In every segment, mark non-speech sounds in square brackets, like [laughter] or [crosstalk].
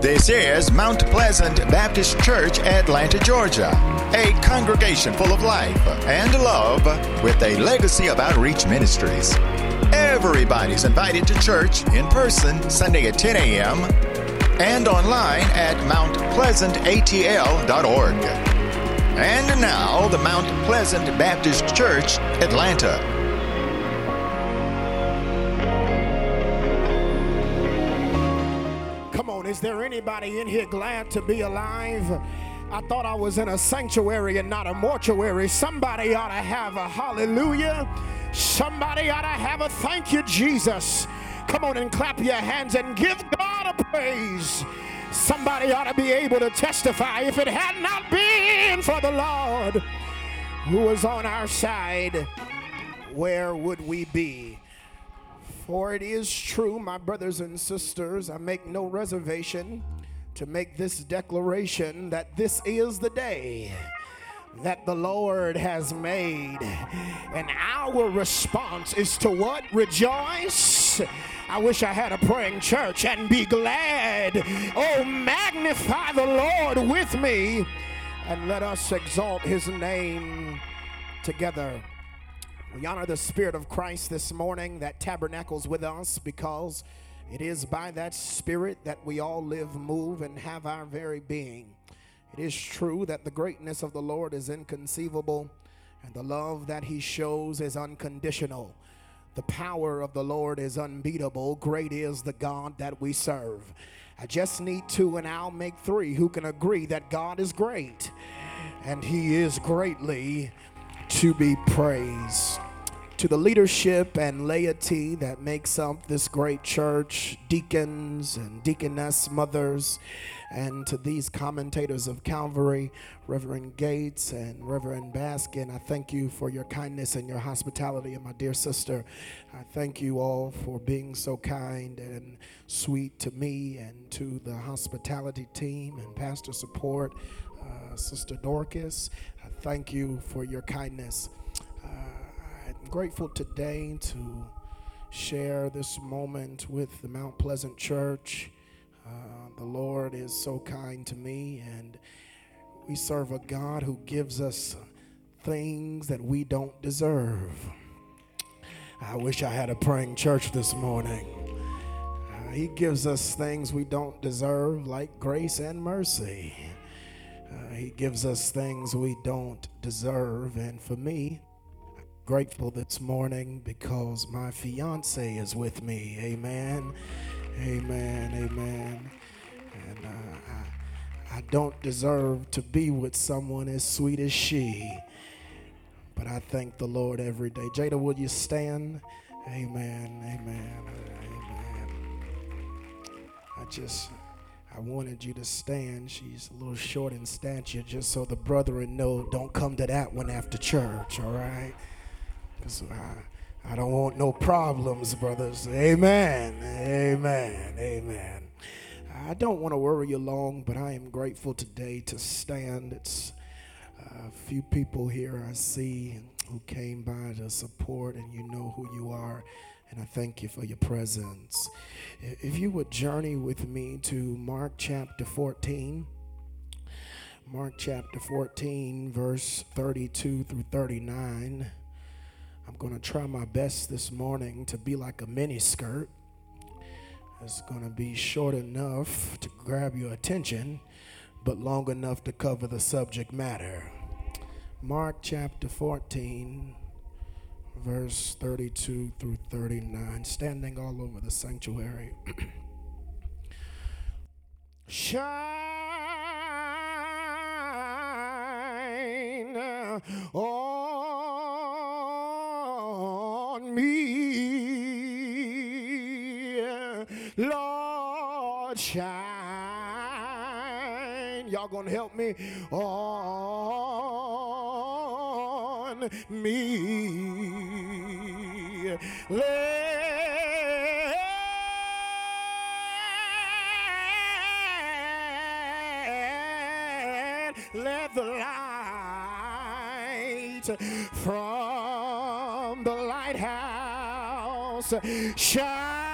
This is Mount Pleasant Baptist Church, Atlanta, Georgia, a congregation full of life and love with a legacy of outreach ministries. Everybody's invited to church in person Sunday at 10 a.m. and online at mountpleasantatl.org. And now, the Mount Pleasant Baptist Church, Atlanta. Is there anybody in here glad to be alive? I thought I was in a sanctuary and not a mortuary. Somebody ought to have a hallelujah. Somebody ought to have a thank you, Jesus. Come on and clap your hands and give God a praise. Somebody ought to be able to testify if it had not been for the Lord who was on our side, where would we be? For it is true, my brothers and sisters, I make no reservation to make this declaration that this is the day that the Lord has made. And our response is to what? Rejoice. I wish I had a praying church and be glad. Oh, magnify the Lord with me and let us exalt his name together. We honor the Spirit of Christ this morning that tabernacles with us because it is by that Spirit that we all live, move, and have our very being. It is true that the greatness of the Lord is inconceivable and the love that He shows is unconditional. The power of the Lord is unbeatable. Great is the God that we serve. I just need two, and I'll make three who can agree that God is great and He is greatly to be praised. To the leadership and laity that makes up this great church, deacons and deaconess mothers, and to these commentators of Calvary, Reverend Gates and Reverend Baskin, I thank you for your kindness and your hospitality. And my dear sister, I thank you all for being so kind and sweet to me and to the hospitality team and pastor support, uh, Sister Dorcas. Thank you for your kindness. Uh, I'm grateful today to share this moment with the Mount Pleasant Church. Uh, the Lord is so kind to me, and we serve a God who gives us things that we don't deserve. I wish I had a praying church this morning. Uh, he gives us things we don't deserve, like grace and mercy. Uh, he gives us things we don't deserve, and for me, I'm grateful this morning because my fiance is with me. Amen. Amen. Amen. And uh, I, I don't deserve to be with someone as sweet as she. But I thank the Lord every day. Jada, would you stand? Amen. Amen. Amen. I just I wanted you to stand. She's a little short in stature, just so the brethren know don't come to that one after church, all right? Because I, I don't want no problems, brothers. Amen. Amen. Amen. I don't want to worry you long, but I am grateful today to stand. It's uh, a few people here I see who came by to support, and you know who you are. And I thank you for your presence. If you would journey with me to Mark chapter 14, Mark chapter 14, verse 32 through 39. I'm going to try my best this morning to be like a mini skirt. It's going to be short enough to grab your attention, but long enough to cover the subject matter. Mark chapter 14, verse 32 through 39, standing all over the sanctuary. Shine on me, Lord, shine. Y'all gonna help me on me. Let, let the light from the lighthouse shine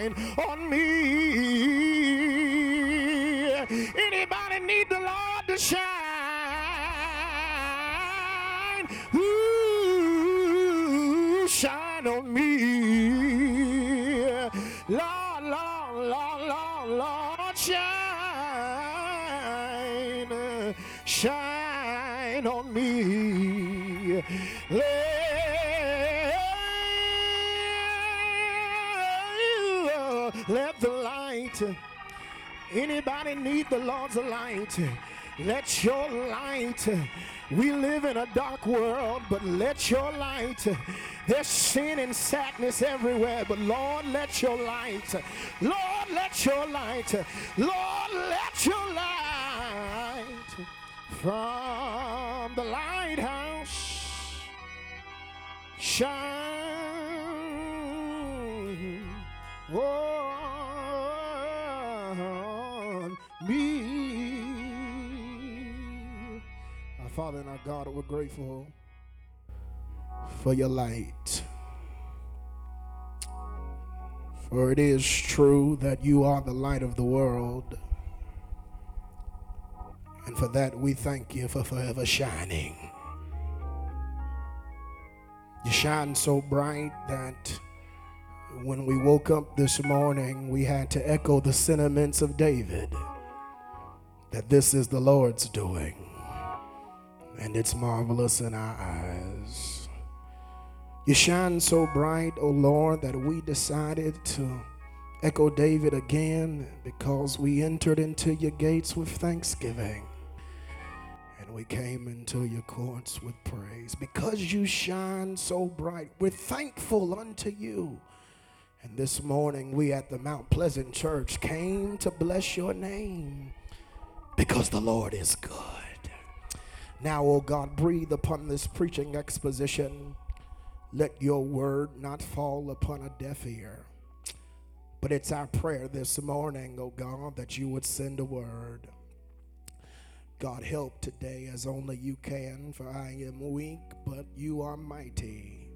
shine on me. Anybody need the Lord to shine? Shine on me. Lord, Lord, Lord, Lord, Lord, shine, shine on me. Let, let the light. Anybody need the Lord's light? Let your light. We live in a dark world, but let your light. There's sin and sadness everywhere, but Lord, let your light. Lord, let your light. Lord, let your light from the lighthouse shine Father and our God, we're grateful for your light. For it is true that you are the light of the world. And for that, we thank you for forever shining. You shine so bright that when we woke up this morning, we had to echo the sentiments of David that this is the Lord's doing, and it's marvelous in our eyes. You shine so bright, O oh Lord, that we decided to echo David again because we entered into your gates with thanksgiving and we came into your courts with praise. Because you shine so bright, we're thankful unto you. And this morning, we at the Mount Pleasant Church came to bless your name because the Lord is good. Now, O oh God, breathe upon this preaching exposition. Let your word not fall upon a deaf ear. But it's our prayer this morning, O oh God, that you would send a word. God, help today as only you can, for I am weak, but you are mighty.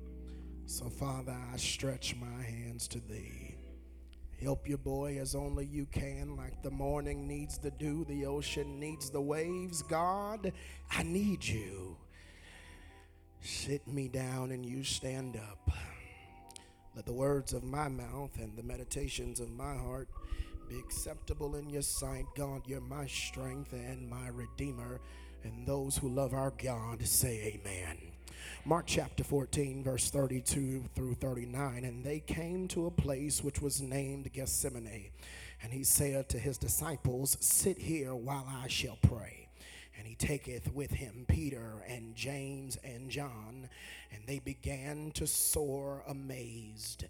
So, Father, I stretch my hands to thee. Help your boy as only you can, like the morning needs the dew, the ocean needs the waves. God, I need you. Sit me down and you stand up. Let the words of my mouth and the meditations of my heart be acceptable in your sight. God, you're my strength and my redeemer. And those who love our God say amen. Mark chapter 14, verse 32 through 39. And they came to a place which was named Gethsemane. And he said to his disciples, Sit here while I shall pray. And he taketh with him Peter and James and John. And they began to sore amazed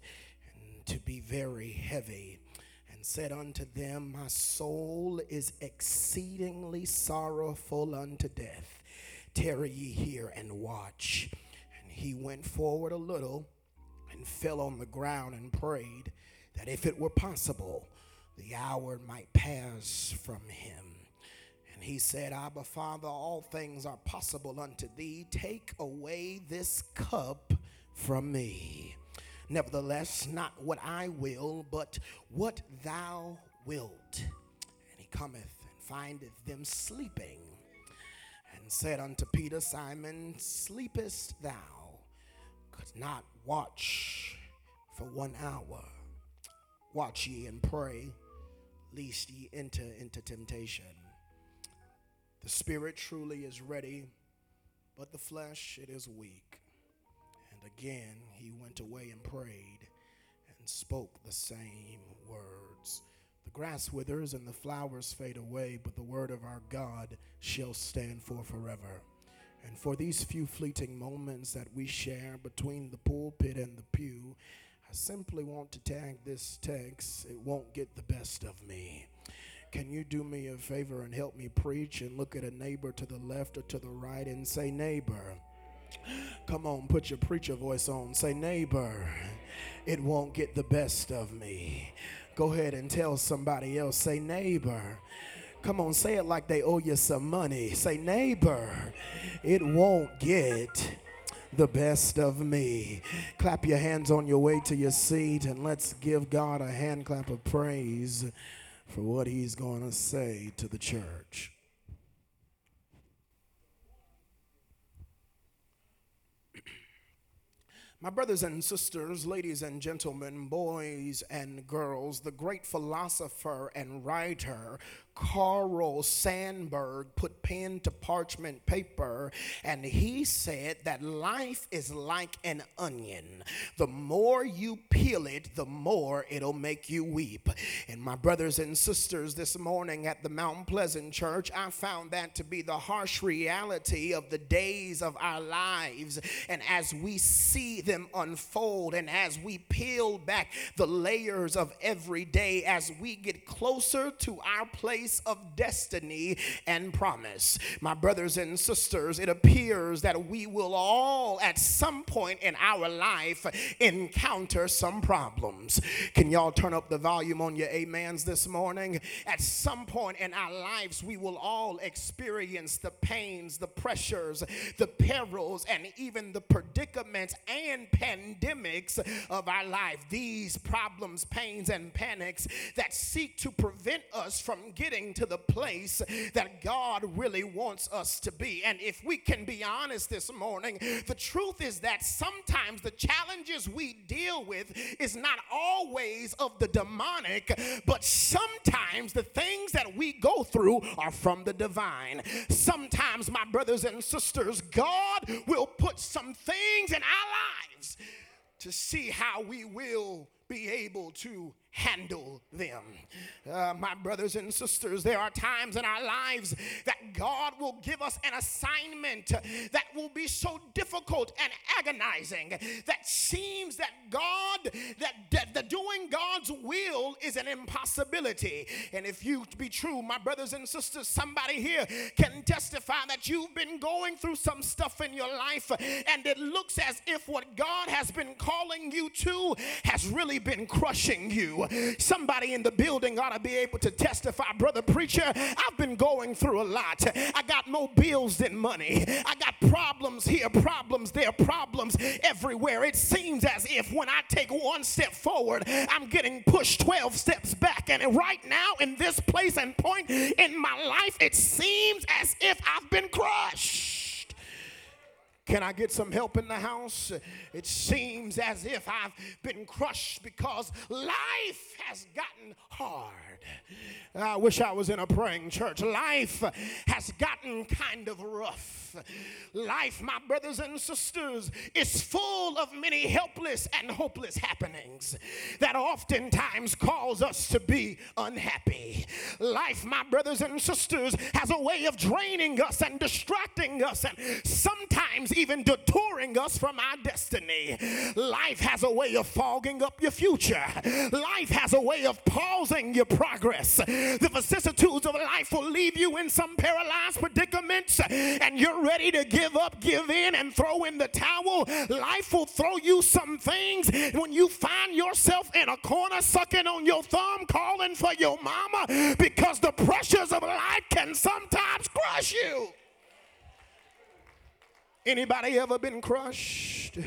and to be very heavy and said unto them, My soul is exceedingly sorrowful unto death. Tarry ye here and watch he went forward a little and fell on the ground and prayed that if it were possible, the hour might pass from him. And he said, Abba, Father, all things are possible unto thee. Take away this cup from me. Nevertheless, not what I will, but what thou wilt. And he cometh and findeth them sleeping, and said unto Peter, Simon, sleepest thou? Could not watch for one hour. Watch ye and pray, lest ye enter into temptation. The spirit truly is ready, but the flesh it is weak. And again he went away and prayed and spoke the same words. The grass withers and the flowers fade away, but the word of our God shall stand for forever. And for these few fleeting moments that we share between the pulpit and the pew, I simply want to tag this text, It Won't Get the Best of Me. Can you do me a favor and help me preach and look at a neighbor to the left or to the right and say, Neighbor? Come on, put your preacher voice on. Say, Neighbor, it won't get the best of me. Go ahead and tell somebody else, say, Neighbor, Come on, say it like they owe you some money. Say, neighbor, it won't get the best of me. Clap your hands on your way to your seat and let's give God a hand clap of praise for what he's going to say to the church. [clears throat] My brothers and sisters, ladies and gentlemen, boys and girls, the great philosopher and writer Carl Sandburg put pen to parchment paper and he said that life is like an onion. The more you peel it, the more it'll make you weep. And my brothers and sisters, this morning at the Mount Pleasant Church, I found that to be the harsh reality of the days of our lives. And as we see them unfold and as we peel back the layers of every day, as we get closer to our place place of destiny and promise. My brothers and sisters, it appears that we will all at some point in our life encounter some problems. Can y'all turn up the volume on your amens this morning? At some point in our lives, we will all experience the pains, the pressures, the perils, and even the predicaments and pandemics of our life. These problems, pains, and panics that seek to prevent us from getting getting to the place that God really wants us to be. And if we can be honest this morning, the truth is that sometimes the challenges we deal with is not always of the demonic, but sometimes the things that we go through are from the divine. Sometimes, my brothers and sisters, God will put some things in our lives to see how we will be able to handle them. Uh, my brothers and sisters, there are times in our lives that God will give us an assignment that will be so difficult and agonizing that seems that God, that, that the doing God's will is an impossibility. And if you be true, my brothers and sisters, somebody here can testify that you've been going through some stuff in your life and it looks as if what God has been calling you to has really been crushing you. Somebody in the building ought to be able to testify, brother preacher, I've been going through a lot. I got more bills than money. I got problems here, problems there, problems everywhere. It seems as if when I take one step forward, I'm getting pushed 12 steps back. And right now, in this place and point in my life, it seems as if I've been crushed. Can I get some help in the house? It seems as if I've been crushed because life has gotten hard. I wish I was in a praying church. Life has gotten kind of rough. Life, my brothers and sisters, is full of many helpless and hopeless happenings that oftentimes cause us to be unhappy. Life, my brothers and sisters, has a way of draining us and distracting us and sometimes even detouring us from our destiny. Life has a way of fogging up your future. Life has a way of pausing your progress. The vicissitudes of life will leave you in some paralyzed predicaments, and you're ready to give up, give in, and throw in the towel. Life will throw you some things when you find yourself in a corner sucking on your thumb, calling for your mama, because the pressures of life can sometimes crush you. Anybody ever been crushed?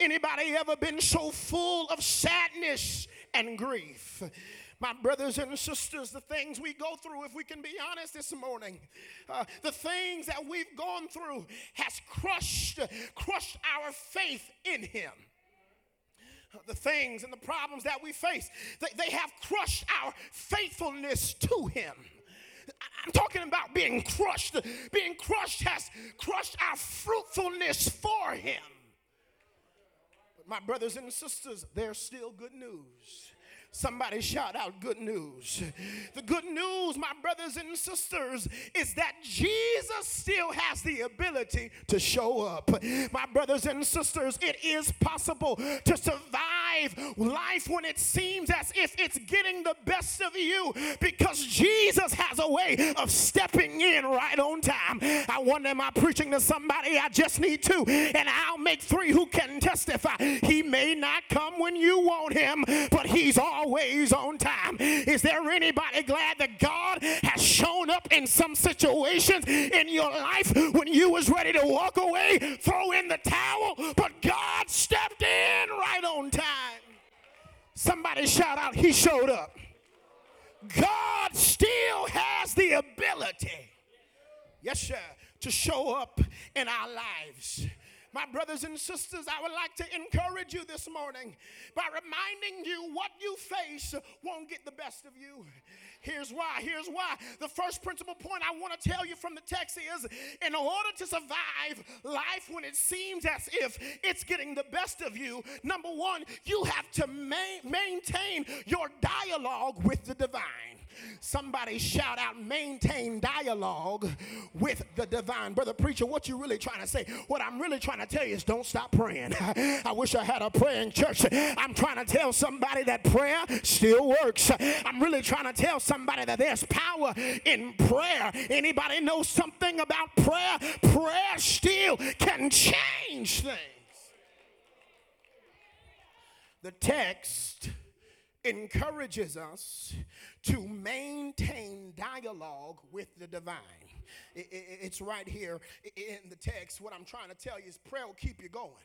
Anybody ever been so full of sadness and grief? My brothers and sisters, the things we go through, if we can be honest this morning, uh, the things that we've gone through has crushed, crushed our faith in Him the things and the problems that we face, they, they have crushed our faithfulness to Him. I'm talking about being crushed. Being crushed has crushed our fruitfulness for Him. But my brothers and sisters, there's still good news. Somebody shout out good news. The good news, my brothers and sisters, is that Jesus still has the ability to show up. My brothers and sisters, it is possible to survive life when it seems as if it's getting the best of you because Jesus has a way of stepping in right on time. I wonder, am I preaching to somebody? I just need two, and I'll make three who can testify. He may not come when you want him, but he's always on time. Is there anybody glad that God has shown up in some situations in your life when you was ready to walk away, throw in the towel, but God stepped in right on time? Somebody shout out, He showed up. God still has the ability, yes, sir, to show up in our lives. My brothers and sisters, I would like to encourage you this morning by reminding you what you face won't get the best of you. Here's why. Here's why. The first principal point I want to tell you from the text is in order to survive life when it seems as if it's getting the best of you, number one, you have to ma- maintain your dialogue with the divine. Somebody shout out, maintain dialogue with the divine. Brother preacher, what you really trying to say? What I'm really trying to tell you is don't stop praying. [laughs] I wish I had a praying church. I'm trying to tell somebody that prayer still works. I'm really trying to tell somebody that there's power in prayer. Anybody know something about prayer? Prayer still can change things. The text encourages us to maintain dialogue with the divine. It's right here in the text. What I'm trying to tell you is prayer will keep you going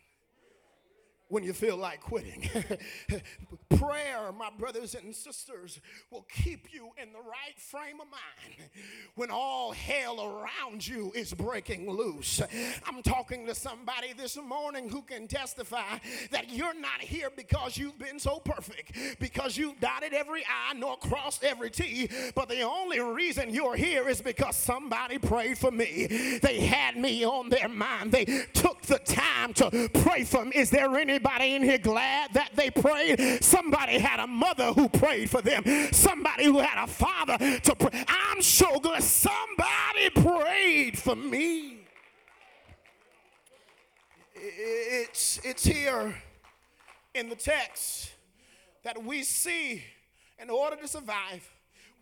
when you feel like quitting. [laughs] Prayer, my brothers and sisters, will keep you in the right frame of mind when all hell around you is breaking loose. I'm talking to somebody this morning who can testify that you're not here because you've been so perfect, because you've dotted every I nor crossed every T, but the only reason you're here is because somebody prayed for me. They had me on their mind. They took the time to pray for me. Is there any Anybody in here glad that they prayed? Somebody had a mother who prayed for them. Somebody who had a father to pray. I'm so glad somebody prayed for me. It's, it's here in the text that we see in order to survive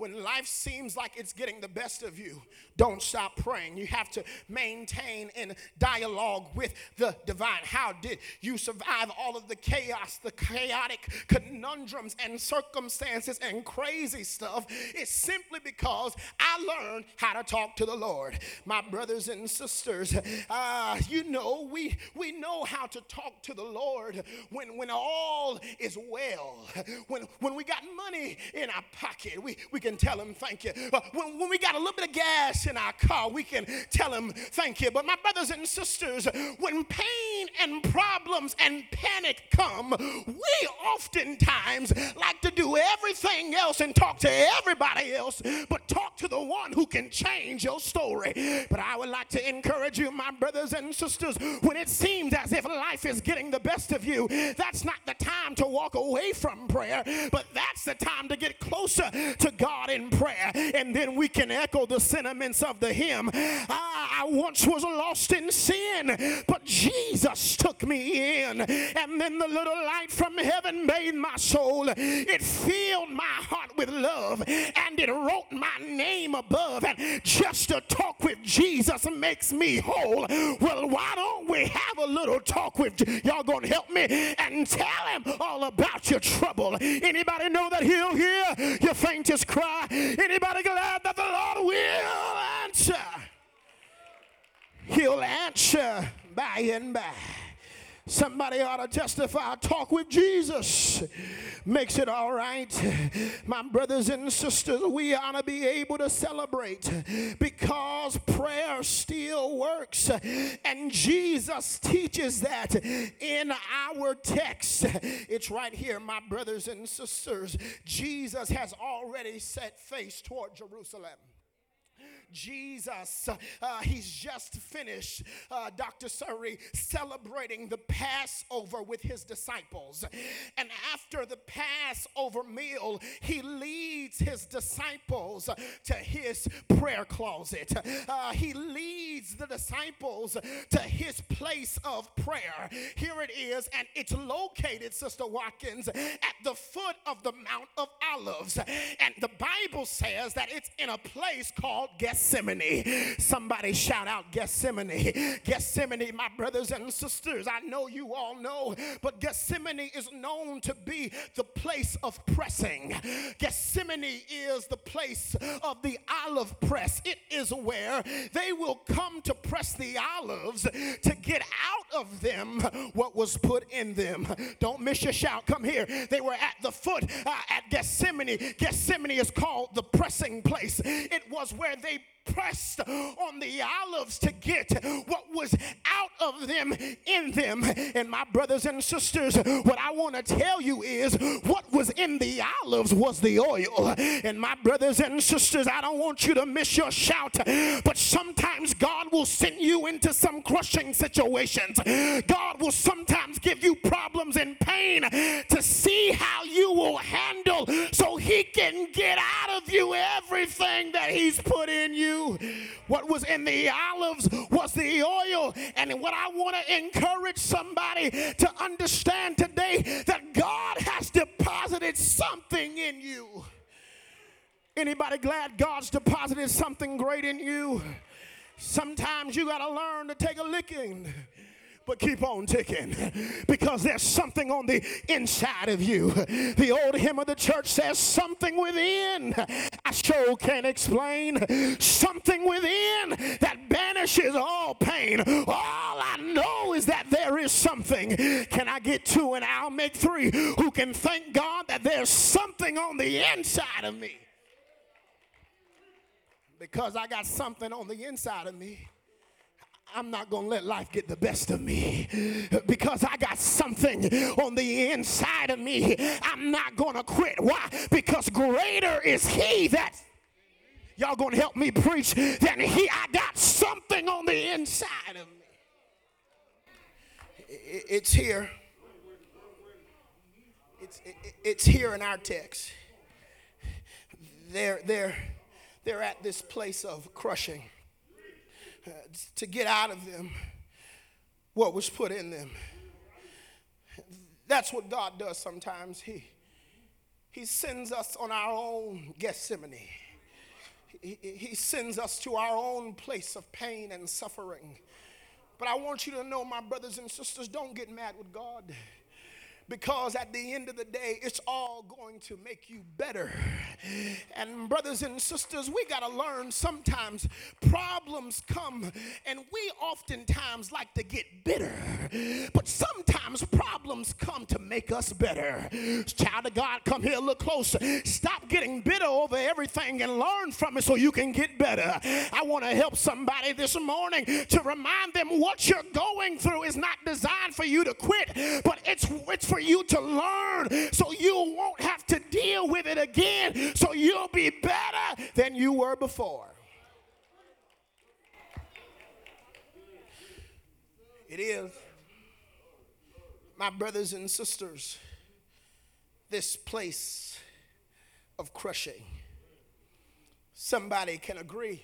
when life seems like it's getting the best of you, don't stop praying. You have to maintain in dialogue with the divine. How did you survive all of the chaos, the chaotic conundrums and circumstances and crazy stuff? It's simply because I learned how to talk to the Lord. My brothers and sisters, uh, you know, we, we know how to talk to the Lord when, when all is well, when, when we got money in our pocket, we, we can tell Him thank you. When, when we got a little bit of gas in our car, we can tell him thank you. But my brothers and sisters, when pain and problems and panic come, we oftentimes like to do everything else and talk to everybody else, but talk to the one who can change your story. But I would like to encourage you, my brothers and sisters, when it seems as if life is getting the best of you, that's not the time to walk away from prayer, but that's the time to get closer to God in prayer. And then we can echo the sentiments of the hymn. I, I once was lost in sin, but Jesus took me in. And then the little light from heaven made my soul. It filled my heart with love and it wrote my name above. And just to talk with Jesus makes me whole. Well, why don't we have a little talk with y'all gonna help me and tell him all about your trouble? Anybody know that he'll hear your faintest cry? Anybody glad that the Lord will answer. He'll answer by and by. Somebody ought to testify, talk with Jesus. Makes it all right. My brothers and sisters, we ought to be able to celebrate because prayer still works. And Jesus teaches that in our text. It's right here, my brothers and sisters. Jesus has already set face toward Jerusalem. Jesus, uh, he's just finished, uh, Dr. Surrey, celebrating the Passover with his disciples. And after the Passover meal, he leads his disciples to his prayer closet. Uh, he leads the disciples to his place of prayer. Here it is, and it's located, Sister Watkins, at the foot of the Mount of Olives. And the Bible says that it's in a place called Gethsemane. Somebody shout out Gethsemane. Gethsemane, my brothers and sisters, I know you all know, but Gethsemane is known to be the place of pressing. Gethsemane is the place of the olive press. It is where they will come to press the olives to get out of them what was put in them. Don't miss your shout. Come here. They were at the foot uh, at Gethsemane. Gethsemane is called the pressing place. It was where they pressed on the olives to get what was out of them in them. And my brothers and sisters, what I want to tell you is what was in the olives was the oil. And my brothers and sisters, I don't want you to miss your shout, but sometimes God will send you into some crushing situations. God will sometimes give you problems and pain to see how you will handle so he can get out of you everything that he's put in you. What was in the olives was the oil. And what I want to encourage somebody to understand today that God has deposited something in you. Anybody glad God's deposited something great in you? Sometimes you got to learn to take a licking but keep on ticking because there's something on the inside of you. The old hymn of the church says, Something within I sure can't explain. Something within that banishes all pain. All I know is that there is something. Can I get two and I'll make three who can thank God that there's something on the inside of me? Because I got something on the inside of me I'm not going to let life get the best of me because I got something on the inside of me. I'm not going to quit. Why? Because greater is He that y'all going to help me preach than He. I got something on the inside of me. It's here. It's, it's here in our text. They're, they're, they're at this place of crushing to get out of them what was put in them. That's what God does sometimes. He, he sends us on our own Gethsemane. He, he sends us to our own place of pain and suffering. But I want you to know, my brothers and sisters, don't get mad with God because at the end of the day, it's all going to make you better. And, brothers and sisters, we got to learn sometimes problems come, and we oftentimes like to get bitter, but sometimes problems come to make us better. Child of God, come here, look closer. Stop getting bitter over everything and learn from it so you can get better. I want to help somebody this morning to remind them what you're going through is not designed for you to quit, but it's, it's for you to learn so you won't have to deal with it again, so you'll be better than you were before. It is, my brothers and sisters, this place of crushing. Somebody can agree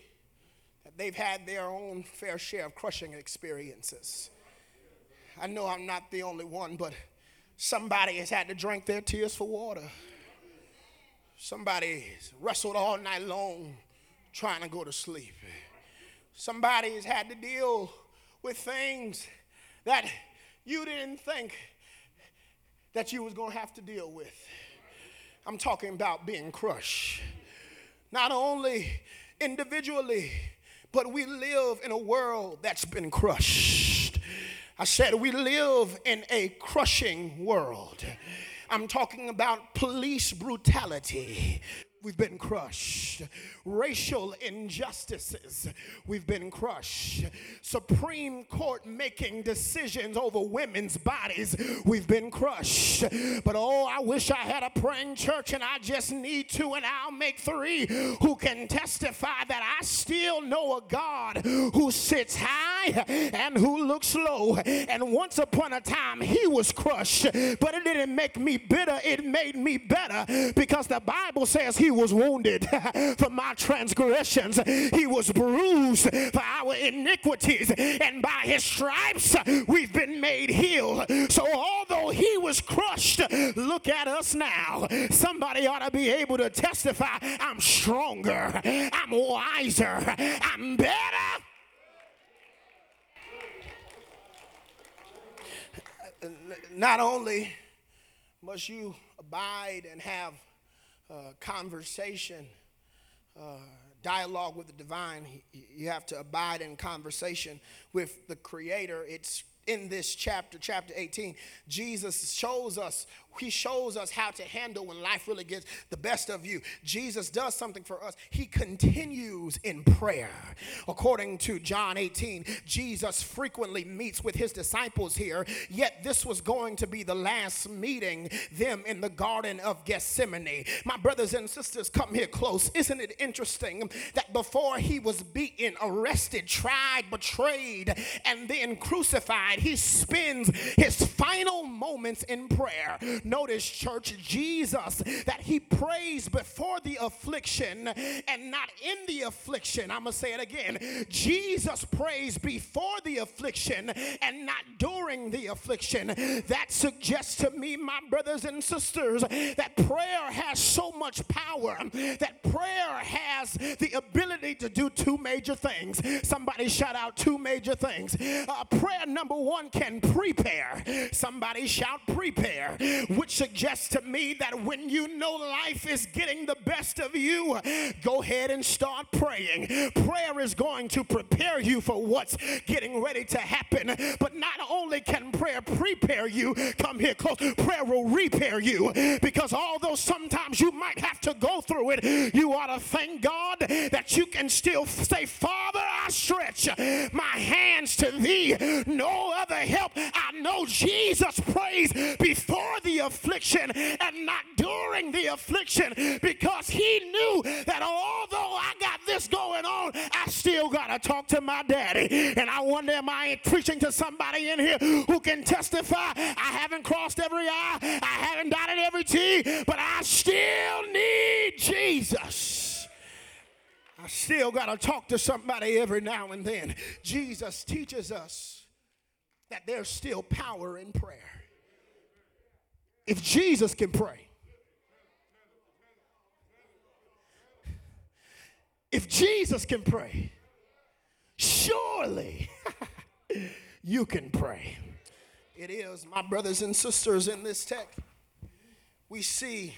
that they've had their own fair share of crushing experiences. I know I'm not the only one, but Somebody has had to drink their tears for water. Somebody's wrestled all night long trying to go to sleep. Somebody has had to deal with things that you didn't think that you was going to have to deal with. I'm talking about being crushed. Not only individually, but we live in a world that's been crushed. I said, we live in a crushing world. I'm talking about police brutality, we've been crushed. Racial injustices, we've been crushed. Supreme Court making decisions over women's bodies, we've been crushed. But oh, I wish I had a praying church and I just need two, and I'll make three who can testify that I still know a God who sits high and who looks low. And once upon a time, he was crushed, but it didn't make me bitter, it made me better because the Bible says he was wounded [laughs] for my transgressions, he was bruised for our iniquities, and by his stripes we've been made healed. So, although he was crushed, look at us now. Somebody ought to be able to testify I'm stronger, I'm wiser, I'm better. Not only must you abide and have uh, conversation, uh, dialogue with the divine. You have to abide in conversation with the Creator. It's in this chapter, chapter 18, Jesus shows us he shows us how to handle when life really gets the best of you. Jesus does something for us. He continues in prayer. According to John 18, Jesus frequently meets with his disciples here, yet this was going to be the last meeting them in the Garden of Gethsemane. My brothers and sisters, come here close. Isn't it interesting that before he was beaten, arrested, tried, betrayed, and then crucified, he spends his final moments in prayer? Notice, church, Jesus, that he prays before the affliction and not in the affliction. I'm going to say it again. Jesus prays before the affliction and not during the affliction. That suggests to me, my brothers and sisters, that prayer has so much power, that prayer has the ability to do two major things. Somebody shout out two major things. Uh, prayer number one can prepare. Somebody shout prepare which suggests to me that when you know life is getting the best of you, go ahead and start praying. Prayer is going to prepare you for what's getting ready to happen. But not only can prayer prepare you, come here close, prayer will repair you. Because although sometimes you might have to go through it, you ought to thank God that you can still say, Father, I stretch my hands to thee. No other help. I know Jesus prays before the affliction and not during the affliction because he knew that although I got this going on, I still got to talk to my daddy. And I wonder, am I preaching to somebody in here who can testify? I haven't crossed every I, I haven't dotted every T, but I still need Jesus. I still got to talk to somebody every now and then. Jesus teaches us that there's still power in prayer. If Jesus can pray, if Jesus can pray, surely [laughs] you can pray. It is, my brothers and sisters, in this text, we see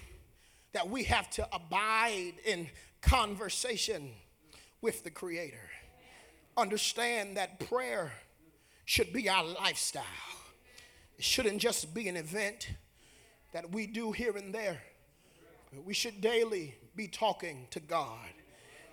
that we have to abide in conversation with the Creator. Understand that prayer should be our lifestyle, it shouldn't just be an event that we do here and there. We should daily be talking to God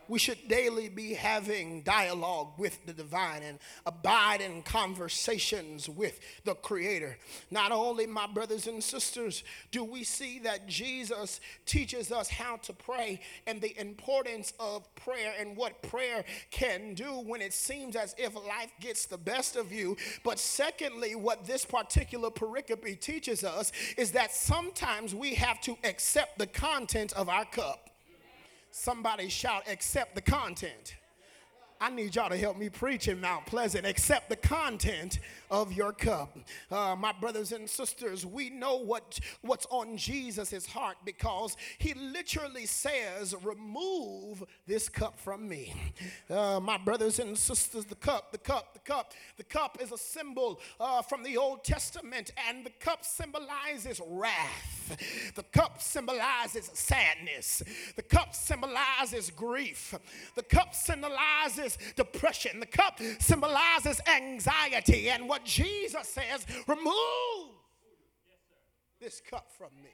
we should daily be having dialogue with the divine and abide in conversations with the Creator. Not only, my brothers and sisters, do we see that Jesus teaches us how to pray and the importance of prayer and what prayer can do when it seems as if life gets the best of you. But secondly, what this particular pericope teaches us is that sometimes we have to accept the content of our cup. Somebody shout, accept the content. I need y'all to help me preach in Mount Pleasant. Accept the content of your cup. Uh, my brothers and sisters, we know what, what's on Jesus' heart because he literally says, Remove this cup from me. Uh, my brothers and sisters, the cup, the cup, the cup. The cup is a symbol uh, from the Old Testament, and the cup symbolizes wrath. The cup symbolizes sadness. The cup symbolizes grief. The cup symbolizes depression. The cup symbolizes anxiety. And what what Jesus says remove this cup from me.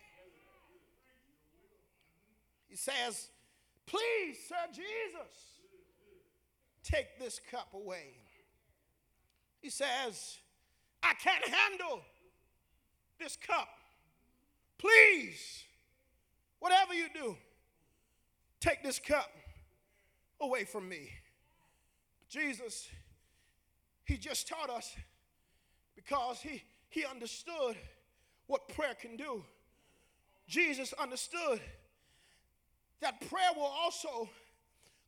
He says, Please, Sir Jesus, take this cup away. He says, I can't handle this cup. Please, whatever you do, take this cup away from me. Jesus, he just taught us because he, he understood what prayer can do. Jesus understood that prayer will also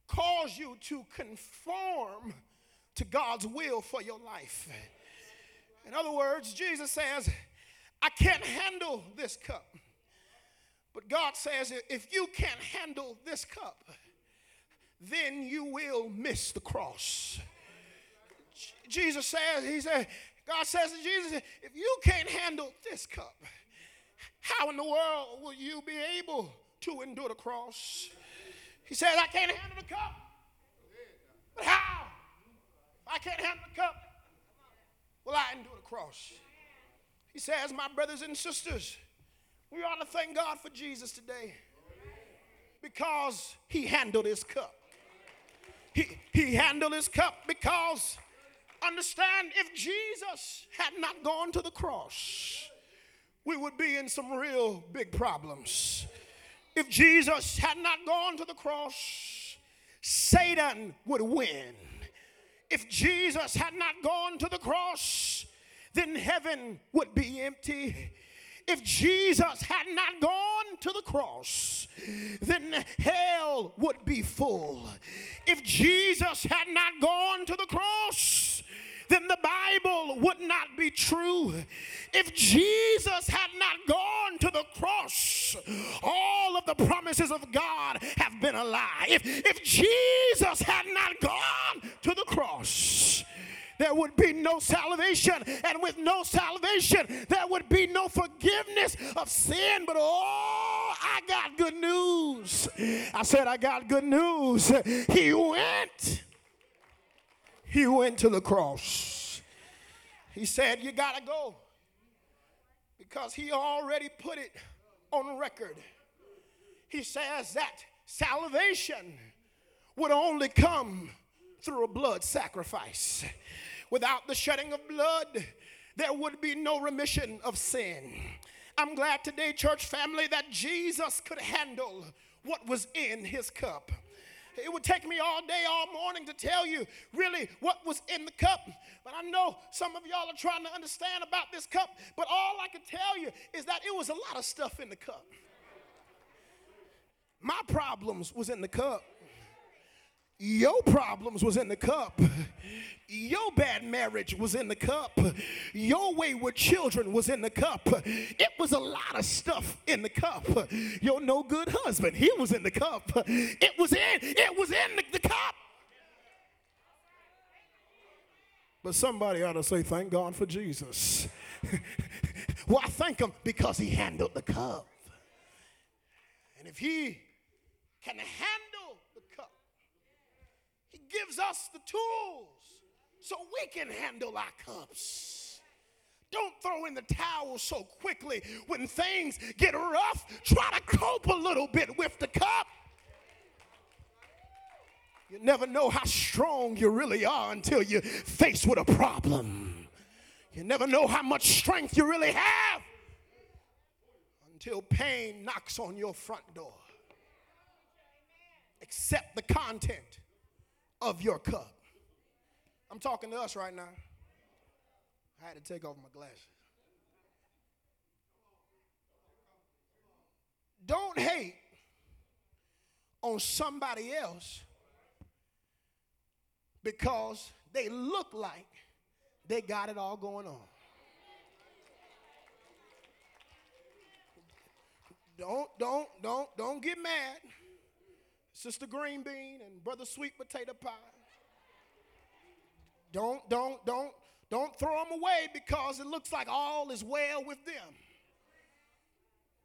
cause you to conform to God's will for your life. In other words, Jesus says, I can't handle this cup. But God says, if you can't handle this cup, then you will miss the cross. Jesus says, He said, God says to Jesus, if you can't handle this cup, how in the world will you be able to endure the cross? He says, I can't handle the cup. But how? If I can't handle the cup. Will I endure the cross? He says, My brothers and sisters, we ought to thank God for Jesus today because he handled his cup. He, he handled his cup because, understand, if Jesus had not gone to the cross, we would be in some real big problems. If Jesus had not gone to the cross, Satan would win. If Jesus had not gone to the cross, then heaven would be empty. If Jesus had not gone to the cross, then hell would be full. If Jesus had not gone to the cross, then the Bible would not be true. If Jesus had not gone to the cross, all of the promises of God have been a lie. If, if Jesus had not gone to the cross, there would be no salvation. And with no salvation, there would be no forgiveness of sin. But oh, I got good news. I said, I got good news. He went he went to the cross. He said, You got to go because he already put it on record. He says that salvation would only come through a blood sacrifice. Without the shedding of blood, there would be no remission of sin. I'm glad today, church family, that Jesus could handle what was in his cup. It would take me all day, all morning to tell you really what was in the cup. But I know some of y'all are trying to understand about this cup. But all I can tell you is that it was a lot of stuff in the cup. My problems was in the cup. Your problems was in the cup. Your bad marriage was in the cup. Your wayward children was in the cup. It was a lot of stuff in the cup. Your no good husband, he was in the cup. It was in, it was in the, the cup. But somebody ought to say, thank God for Jesus. [laughs] well, I thank him because he handled the cup. And if he can handle gives us the tools so we can handle our cups. Don't throw in the towel so quickly when things get rough. Try to cope a little bit with the cup. You never know how strong you really are until you're faced with a problem. You never know how much strength you really have until pain knocks on your front door. Accept the content of your cup. I'm talking to us right now. I had to take off my glasses. Don't hate on somebody else because they look like they got it all going on. Don't, don't, don't, don't get mad. Sister Green Bean and Brother Sweet Potato Pie. Don't, don't, don't, don't throw them away because it looks like all is well with them.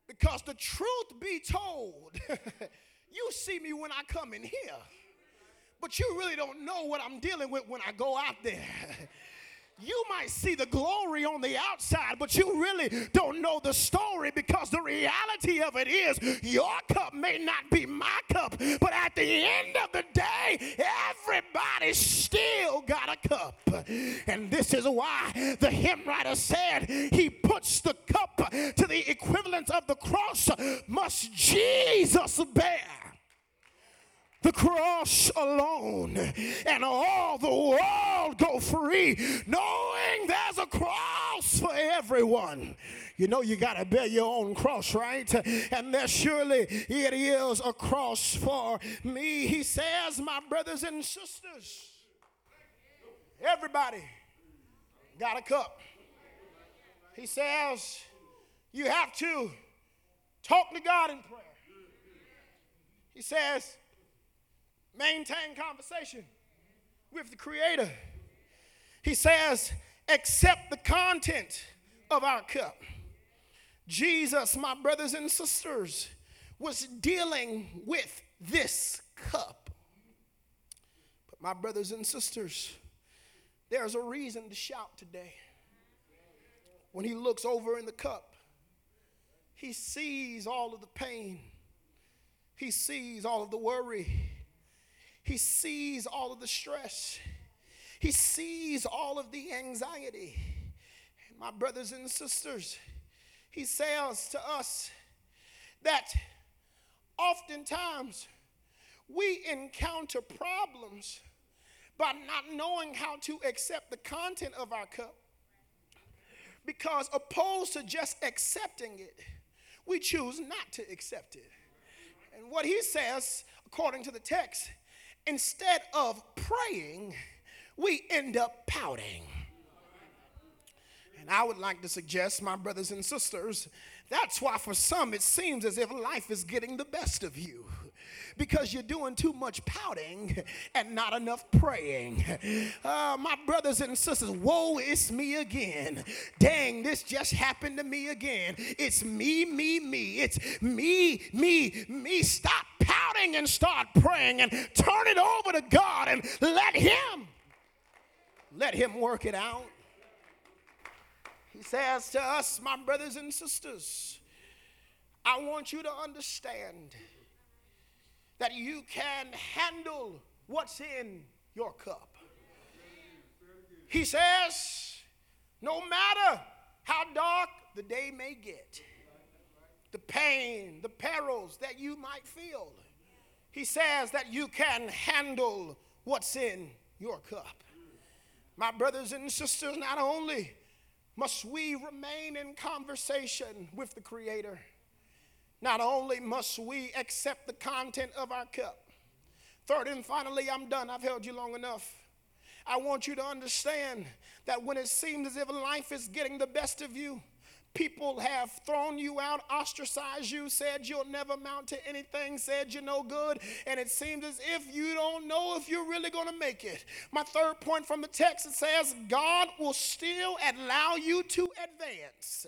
Because the truth be told, [laughs] you see me when I come in here, but you really don't know what I'm dealing with when I go out there. [laughs] you might see the glory on the outside, but you really don't know the story because the reality of it is your cup may not be my cup, but at the end of the day, everybody still got a cup. And this is why the hymn writer said he puts the cup to the equivalent of the cross, must Jesus bear the cross alone and all the world go free knowing there's a cross for everyone. You know you got to bear your own cross right? And there surely it is a cross for me. He says my brothers and sisters everybody got a cup. He says you have to talk to god in prayer. He says maintain conversation with the Creator. He says, accept the content of our cup. Jesus, my brothers and sisters, was dealing with this cup. But, my brothers and sisters, there's a reason to shout today. When he looks over in the cup, he sees all of the pain, he sees all of the worry, he sees all of the stress. He sees all of the anxiety. And my brothers and sisters, he says to us that oftentimes we encounter problems by not knowing how to accept the content of our cup. Because opposed to just accepting it, we choose not to accept it. And what he says, according to the text, instead of praying, we end up pouting. And I would like to suggest, my brothers and sisters, that's why for some it seems as if life is getting the best of you because you're doing too much pouting and not enough praying. Uh, my brothers and sisters, woe is me again. Dang, this just happened to me again. It's me, me, me. It's me, me, me. Stop pouting and start praying and turn it over to God and let Him, let Him work it out. He says to us, my brothers and sisters, I want you to understand that you can handle what's in your cup. He says, no matter how dark the day may get, the pain, the perils that you might feel, he says that you can handle what's in your cup. My brothers and sisters, not only must we remain in conversation with the Creator, not only must we accept the content of our cup, third and finally, I'm done. I've held you long enough. I want you to understand that when it seems as if life is getting the best of you, People have thrown you out, ostracized you, said you'll never amount to anything, said you're no good, and it seems as if you don't know if you're really going to make it. My third point from the text it says, God will still allow you to advance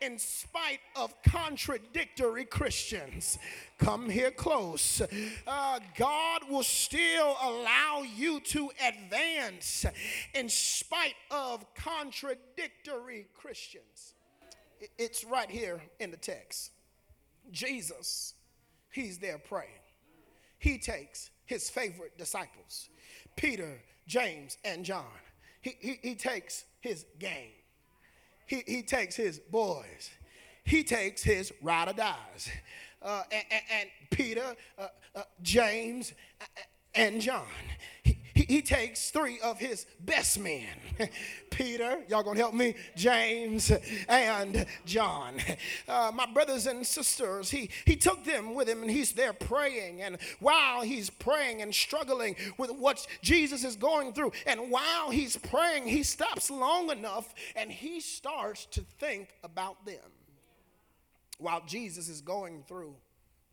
in spite of contradictory Christians. Come here close. Uh, God will still allow you to advance in spite of contradictory Christians. It's right here in the text. Jesus, he's there praying. He takes his favorite disciples, Peter, James, and John. He, he, he takes his gang. He, he takes his boys. He takes his ride or dies. Uh, and, and, Peter, uh, uh, James, and John. He, takes three of his best men [laughs] Peter, y'all gonna help me, James, and John. Uh, my brothers and sisters, he, he took them with him and he's there praying. And while he's praying and struggling with what Jesus is going through, and while he's praying, he stops long enough and he starts to think about them while Jesus is going through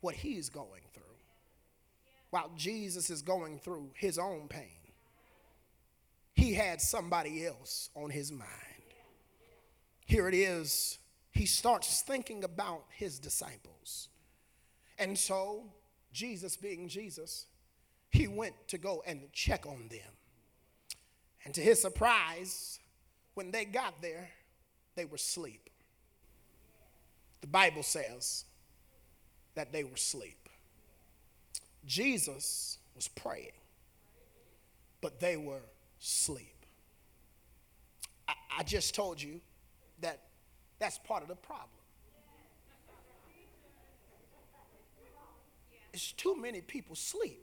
what he's going through while Jesus is going through his own pain, he had somebody else on his mind. Here it is. He starts thinking about his disciples. And so, Jesus being Jesus, he went to go and check on them. And to his surprise, when they got there, they were asleep. The Bible says that they were asleep. Jesus was praying, but they were asleep. I, I just told you that that's part of the problem. It's too many people sleep.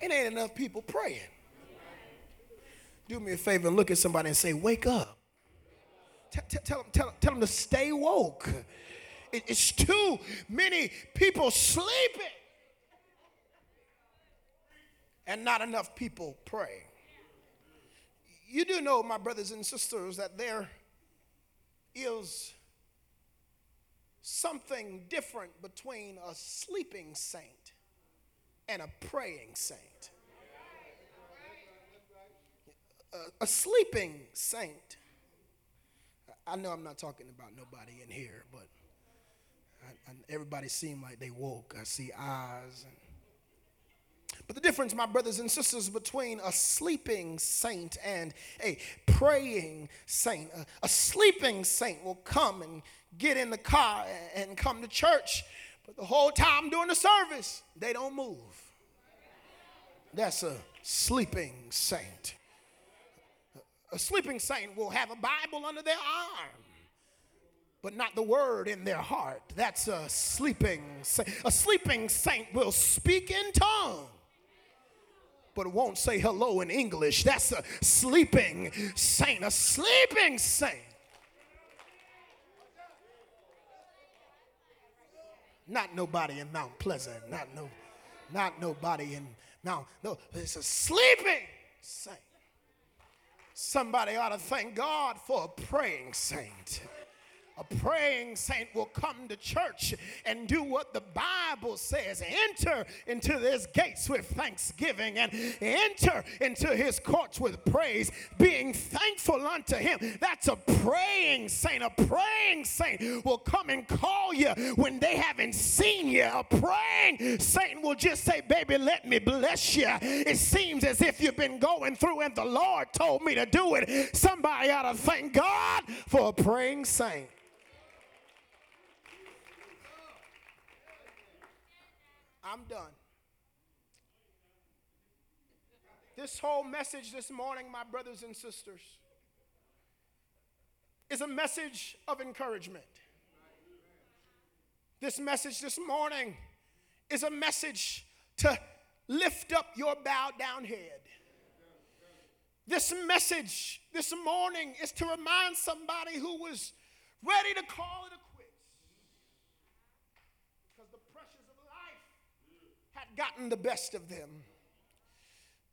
It ain't enough people praying. Do me a favor and look at somebody and say, Wake up. Tell, tell, tell, tell them to stay woke. It's too many people sleeping and not enough people pray. You do know, my brothers and sisters, that there is something different between a sleeping saint and a praying saint. A, a sleeping saint, I know I'm not talking about nobody in here, but I, I, everybody seemed like they woke. I see eyes. And, but the difference, my brothers and sisters, between a sleeping saint and a praying saint, a, a sleeping saint will come and get in the car and, and come to church, but the whole time during the service, they don't move. That's a sleeping saint. A sleeping saint will have a Bible under their arm but not the word in their heart. That's a sleeping saint. A sleeping saint will speak in tongue, but won't say hello in English. That's a sleeping saint. A sleeping saint. Not nobody in Mount Pleasant. Not no, not nobody in Mount. No, it's a sleeping saint. Somebody ought to thank God for a praying saint. A praying saint will come to church and do what the Bible says enter into his gates with thanksgiving and enter into his courts with praise, being thankful unto him. That's a praying saint. A praying saint will come and call you when they haven't seen you. A praying saint will just say, Baby, let me bless you. It seems as if you've been going through and the Lord told me to do it. Somebody ought to thank God for a praying saint. I'm done. This whole message this morning, my brothers and sisters, is a message of encouragement. This message this morning is a message to lift up your bowed down head. This message this morning is to remind somebody who was ready to call it a gotten the best of them.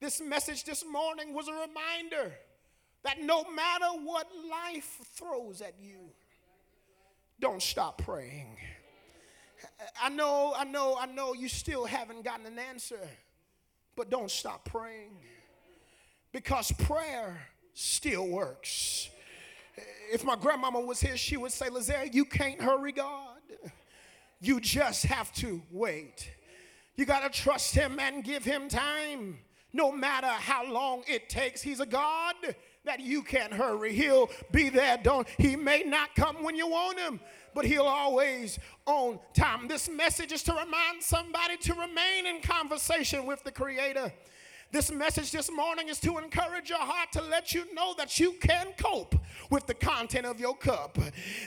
This message this morning was a reminder that no matter what life throws at you, don't stop praying. I know, I know, I know you still haven't gotten an answer, but don't stop praying because prayer still works. If my grandmama was here, she would say, Le'Zaire, you can't hurry God. You just have to wait. You got to trust him and give him time. No matter how long it takes, he's a God that you can't hurry. He'll be there. Don't he may not come when you want him, but he'll always on time. This message is to remind somebody to remain in conversation with the creator. This message this morning is to encourage your heart to let you know that you can cope with the content of your cup.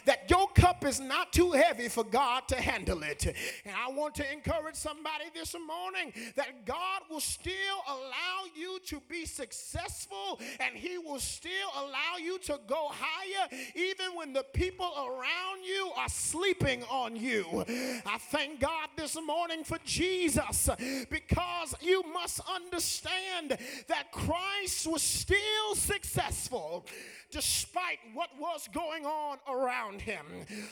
That your cup is not too heavy for God to handle it. And I want to encourage somebody this morning that God will still allow you to be successful and He will still allow you to go higher even when the people around you are sleeping on you. I thank God this morning for Jesus because you must understand understand that Christ was still successful despite what was going on around him.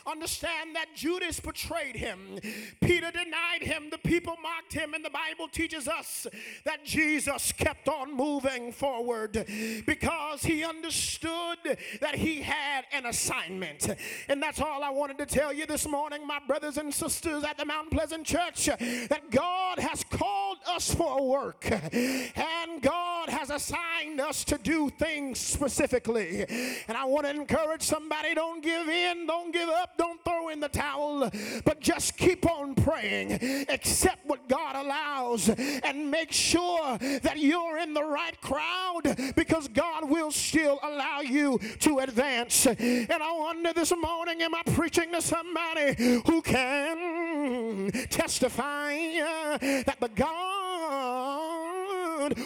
Understand that Judas betrayed him, Peter denied him, the people mocked him, and the Bible teaches us that Jesus kept on moving forward because he understood that he had an assignment. And that's all I wanted to tell you this morning, my brothers and sisters at the Mount Pleasant Church, that God has called us for a work, and God has assigned us to do things specifically. And I want to encourage somebody don't give in, don't give up, don't throw in the towel, but just keep on praying. Accept what God allows and make sure that you're in the right crowd because God will still allow you to advance. And I wonder this morning, am I preaching to somebody who can testify that the God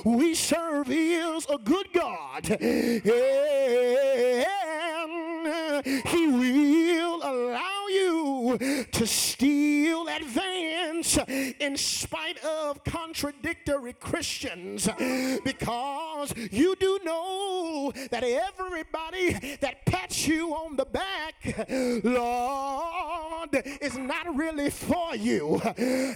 we serve is a good God? And He will allow you to still advance in spite of contradictory Christians because you do know that everybody that pats you on the back, Lord, is not really for you.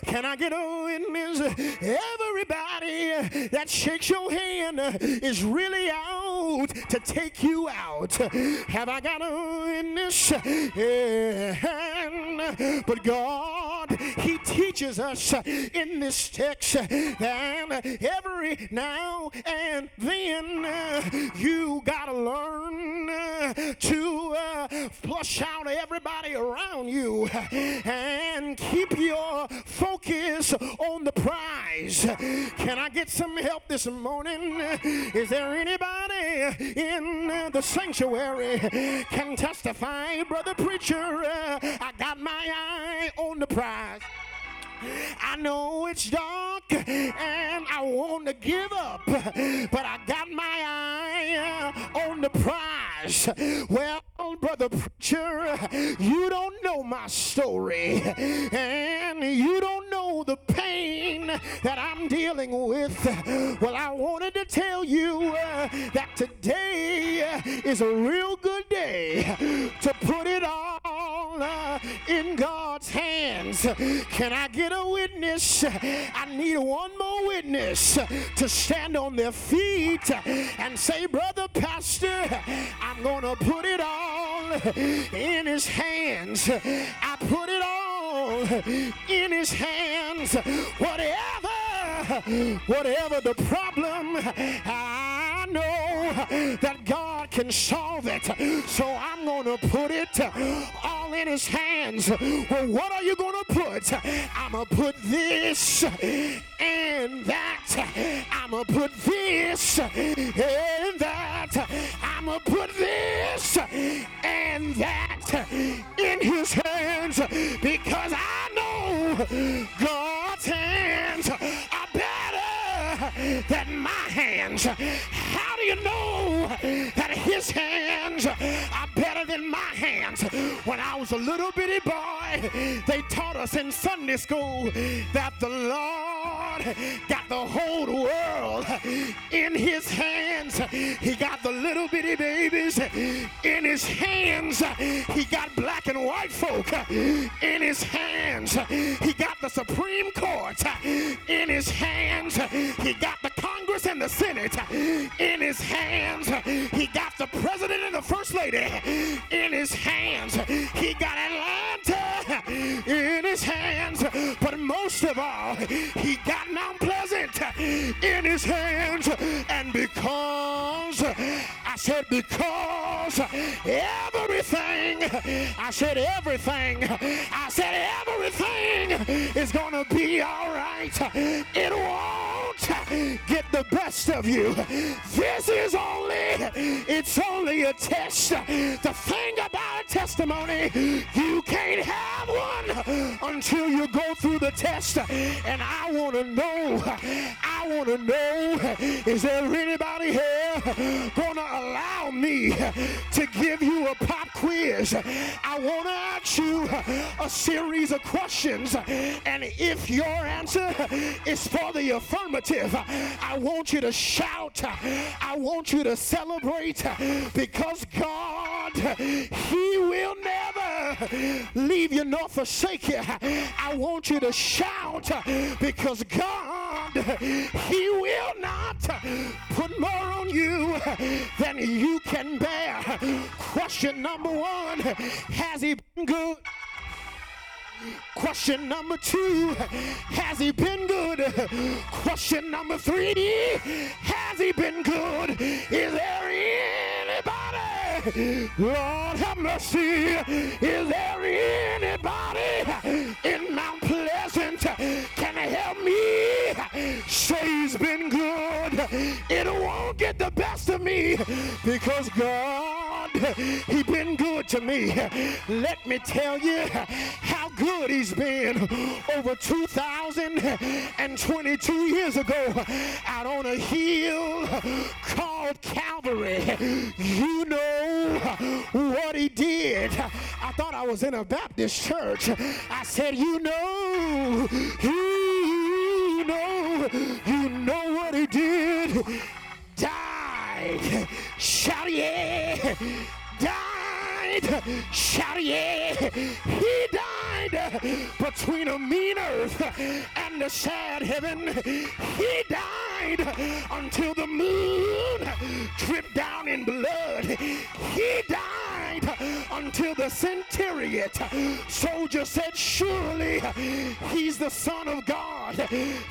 Can I get a witness? Everybody that shakes your hand uh, is really out to take you out. Have I got a witness? Yeah. Uh, but God, He teaches us uh, in this text that every now and then you gotta learn to uh, flush out everybody around you and keep your focus on the prize. Can I get some help this morning? Is there anybody in the sanctuary can testify, brother preacher? Uh, I got my eye on the prize. I know it's dark and I want to give up, but I got my eye on the prize. Well, brother preacher, you don't know my story, and you don't know the pain that I'm dealing with. Well, I wanted to tell you uh, that today is a real good day to put it all uh, in God's hands. Can I get a witness? I need one more witness to stand on their feet and say, Brother Pastor, I'm going to put it all in his hands. I put it all in his hands. Whatever, whatever the problem, I know that God can solve it. So I'm going to put it all in his hands. Well, what are you going to put? I'm to put this and that. I'm going to put this and that. I'm going to put this and that in his hands because I know God's hands than my hands. How do you know that his hands are better than my hands? When I was a little bitty boy, they taught us in Sunday school that the Lord got the whole world in his hands. He got the little bitty babies in his hands. He got black and white folk in his hands. He got the Supreme Court in his hands. He got the Congress and the Senate in his hands. He got the president and the first lady in his hands. He got Atlanta in his hands. But most of all, he got Mount Pleasant in his hands. And because, I said, because everything, I said, everything, I said, everything is going to be all right. It won't get the best of you. This is only, it's only a test. The thing about a testimony, you can't have one until you go through the test. And I want to know, I want to know, is there anybody here going to allow me to give you a pop quiz? I want to ask you a series of questions. And if your answer is for the affirmative, I want you to shout. I want you to celebrate because God, He will never leave you nor forsake you. I want you to shout because God, He will not put more on you than you can bear. Question number one Has He been good? Question number two, has he been good? Question number three, has he been good? Is there anybody? Lord have mercy. Is there anybody in Mount Pleasant can help me? Say he's been good. It won't get the best of me because God, he been good to me. Let me tell you how good he's been over 2,022 years ago out on a hill called Calvary. You know what he did. I thought I was in a Baptist church. I said, you know, you know, you know what he did. Died. Shout yeah. Died. Shout yeah. He died between a mean earth and a sad heaven. He died until the moon dripped down in blood. He died until the centurion soldier said, Surely he's the Son of God.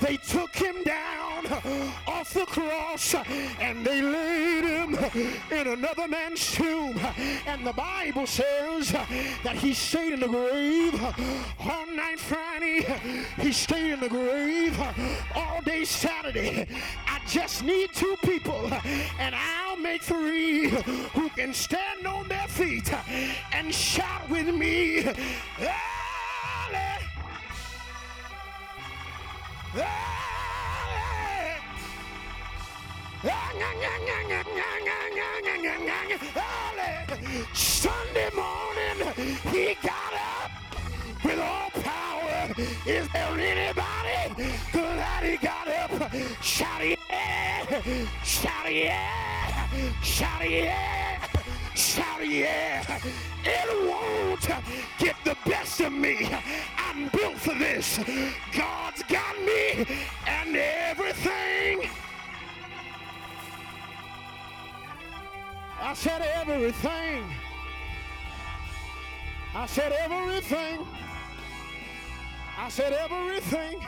They took him down off the cross and they laid him in another man's tomb. And the Bible says that he stayed in the grave all night Friday. He stayed in the grave all day Saturday. I just need two people and I'll make three who can stand on their feet and shout with me. Alley. Sunday morning, he got with all power. Is there anybody glad he got up? Shout yeah! Shout yeah! Shout yeah! Shout yeah! It won't get the best of me. I'm built for this. God's got me and everything. I said everything. I said everything. I said everything.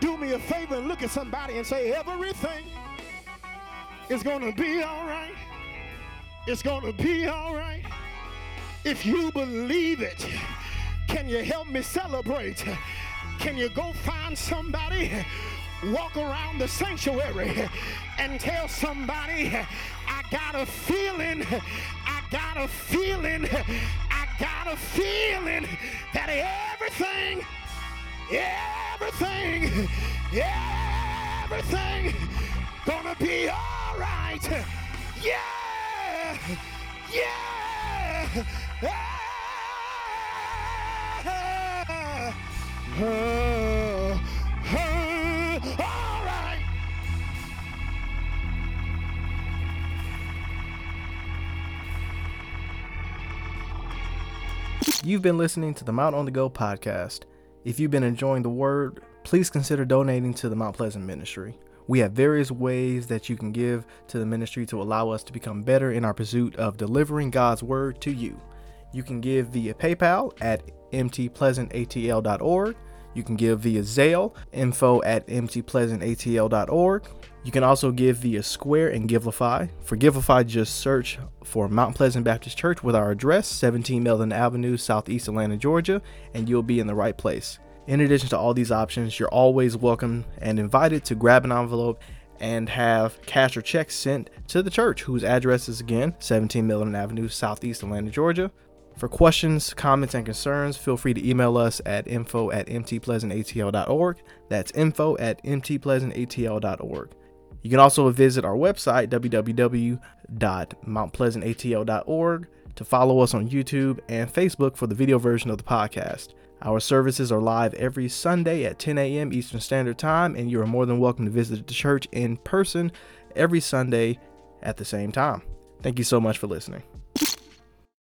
Do me a favor and look at somebody and say everything is going to be all right. It's going to be all right. If you believe it, can you help me celebrate? Can you go find somebody, walk around the sanctuary, and tell somebody, I got a feeling, I got a feeling, got a feeling that everything, everything, everything gonna be all right. Yeah, yeah. Ah, ah, You've been listening to the Mount on the Go podcast. If you've been enjoying the word, please consider donating to the Mount Pleasant Ministry. We have various ways that you can give to the ministry to allow us to become better in our pursuit of delivering God's word to you. You can give via PayPal at mtpleasantatl.org. You can give via Zelle, info at mtpleasantatl.org. You can also give via Square and Givelify. For Givelify, just search for Mount Pleasant Baptist Church with our address, 17 Melvin Avenue, Southeast Atlanta, Georgia, and you'll be in the right place. In addition to all these options, you're always welcome and invited to grab an envelope and have cash or checks sent to the church, whose address is again 17 Millen Avenue, Southeast Atlanta, Georgia. For questions, comments, and concerns, feel free to email us at info at mtpleasantatl.org. That's info at mtpleasantatl.org. You can also visit our website, www.mountpleasantatl.org, to follow us on YouTube and Facebook for the video version of the podcast. Our services are live every Sunday at 10 a.m. Eastern Standard Time, and you are more than welcome to visit the church in person every Sunday at the same time. Thank you so much for listening.